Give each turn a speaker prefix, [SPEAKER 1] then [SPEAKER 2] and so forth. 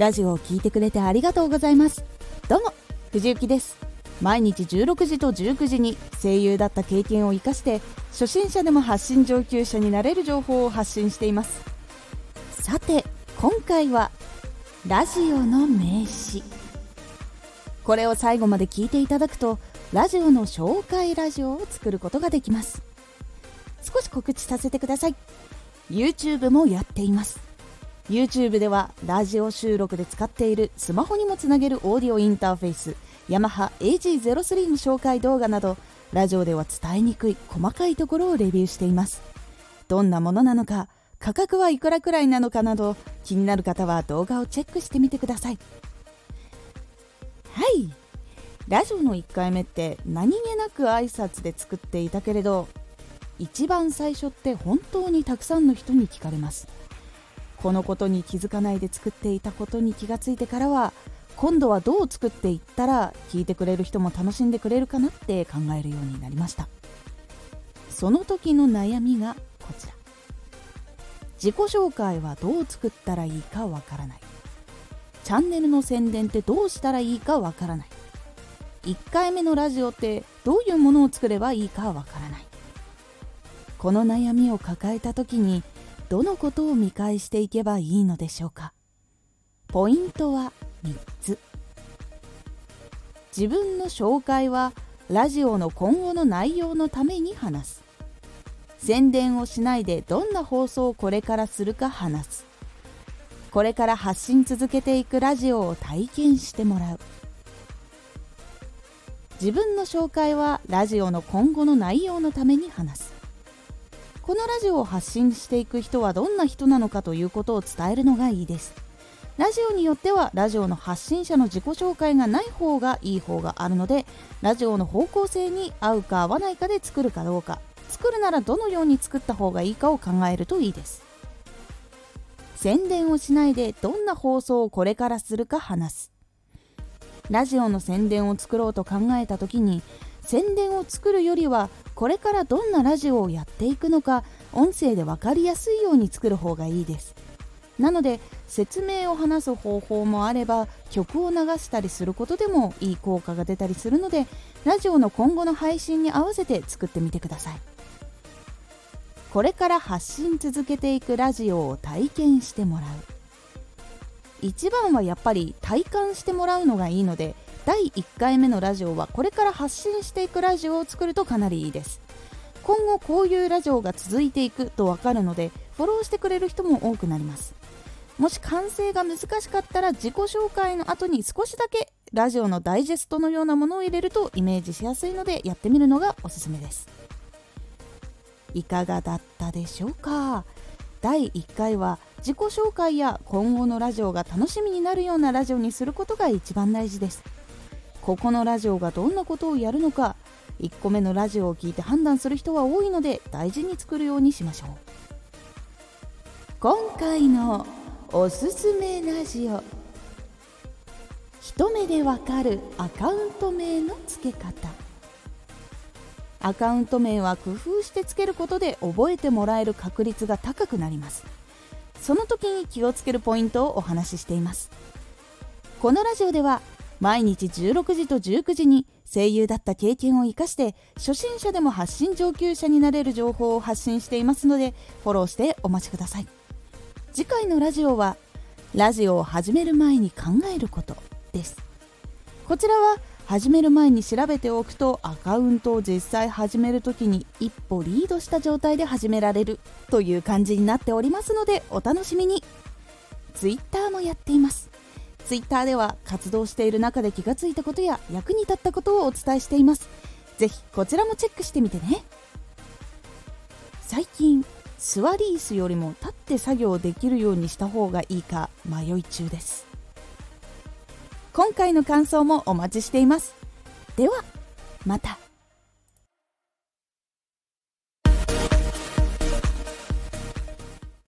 [SPEAKER 1] ラジオを聴いてくれてありがとうございます。どうも藤幸です。毎日16時と19時に声優だった経験を生かして初心者でも発信上級者になれる情報を発信しています。さて今回はラジオの名詞これを最後まで聞いていただくとラジオの紹介ラジオを作ることができます。少し告知させてください。YouTube もやっています。YouTube ではラジオ収録で使っているスマホにもつなげるオーディオインターフェースヤマハ AG03 の紹介動画などラジオでは伝えにくい細かいところをレビューしています。どんなものなのか価格はいくらくらいなのかなど気になる方は動画をチェックしてみてください。はい。ラジオの1回目って何気なく挨拶で作っていたけれど一番最初って本当にたくさんの人に聞かれます。このことに気づかないで作っていたことに気がついてからは今度はどう作っていったら聞いてくれる人も楽しんでくれるかなって考えるようになりました。その時の悩みがこちら。自己紹介はどう作ったらいいかわからない。チャンネルの宣伝ってどうしたらいいかわからない。1回目のラジオってどういうものを作ればいいかわからない。この悩みを抱えた時にどのことを見返していけばいいのでしょうか？ポイントは3つ。自分の紹介はラジオの今後の内容のために話す。宣伝をしないでどんな放送をこれからするか話す。これから発信続けていくラジオを体験してもらう。自分の紹介はラジオの今後の内容のために話す。このラジオを発信していく人はどんな人なのかということを伝えるのがいいです。ラジオによってはラジオの発信者の自己紹介がない方がいい方があるのでラジオの方向性に合うか合わないかで作るかどうか。作るならどのように作った方がいいかを考えるといいです。宣伝をしないでどんな放送をこれからするか話す。ラジオの宣伝を作ろうと考えた時に宣伝を作るよりはこれからどんなラジオをやっていくのか音声で分かりやすいように作る方がいいです。なので説明を話す方法もあれば曲を流したりすることでもいい効果が出たりするのでラジオの今後の配信に合わせて作ってみてください。これから発信続けていくラジオを体験してもらう。一番はやっぱり体感してもらうのがいいので第1回目のラジオはこれから発信していくラジオを作るとかなりいいです。今後こういうラジオが続いていくと分かるのでフォローしてくれる人も多くなります。もし完成が難しかったら自己紹介の後に少しだけラジオのダイジェストのようなものを入れるとイメージしやすいのでやってみるのがおすすめです。いかがだったでしょうか？第1回は自己紹介や今後のラジオが楽しみになるようなラジオにすることが一番大事です。ここのラジオがどんなことをやるのか1個目のラジオを聞いて判断する人は多いので大事に作るようにしましょう。今回のおすすめラジオ。一目でわかるアカウント名の付け方。アカウント名は工夫してつけることで覚えてもらえる確率が高くなります。その時に気をつけるポイントをお話ししています。このラジオでは毎日16時と19時に声優だった経験を生かして初心者でも発信上級者になれる情報を発信していますのでフォローしてお待ちください。次回のラジオはラジオを始める前に考えることです。こちらは始める前に調べておくとアカウントを実際始める時に一歩リードした状態で始められるという感じになっておりますのでお楽しみに。Twitter もやっています。ツイッターでは活動している中で気がついたことや役に立ったことをお伝えしています。ぜひこちらもチェックしてみてね。最近座り椅子よりも立って作業できるようにした方がいいか迷い中です。今回の感想もお待ちしています。ではまた。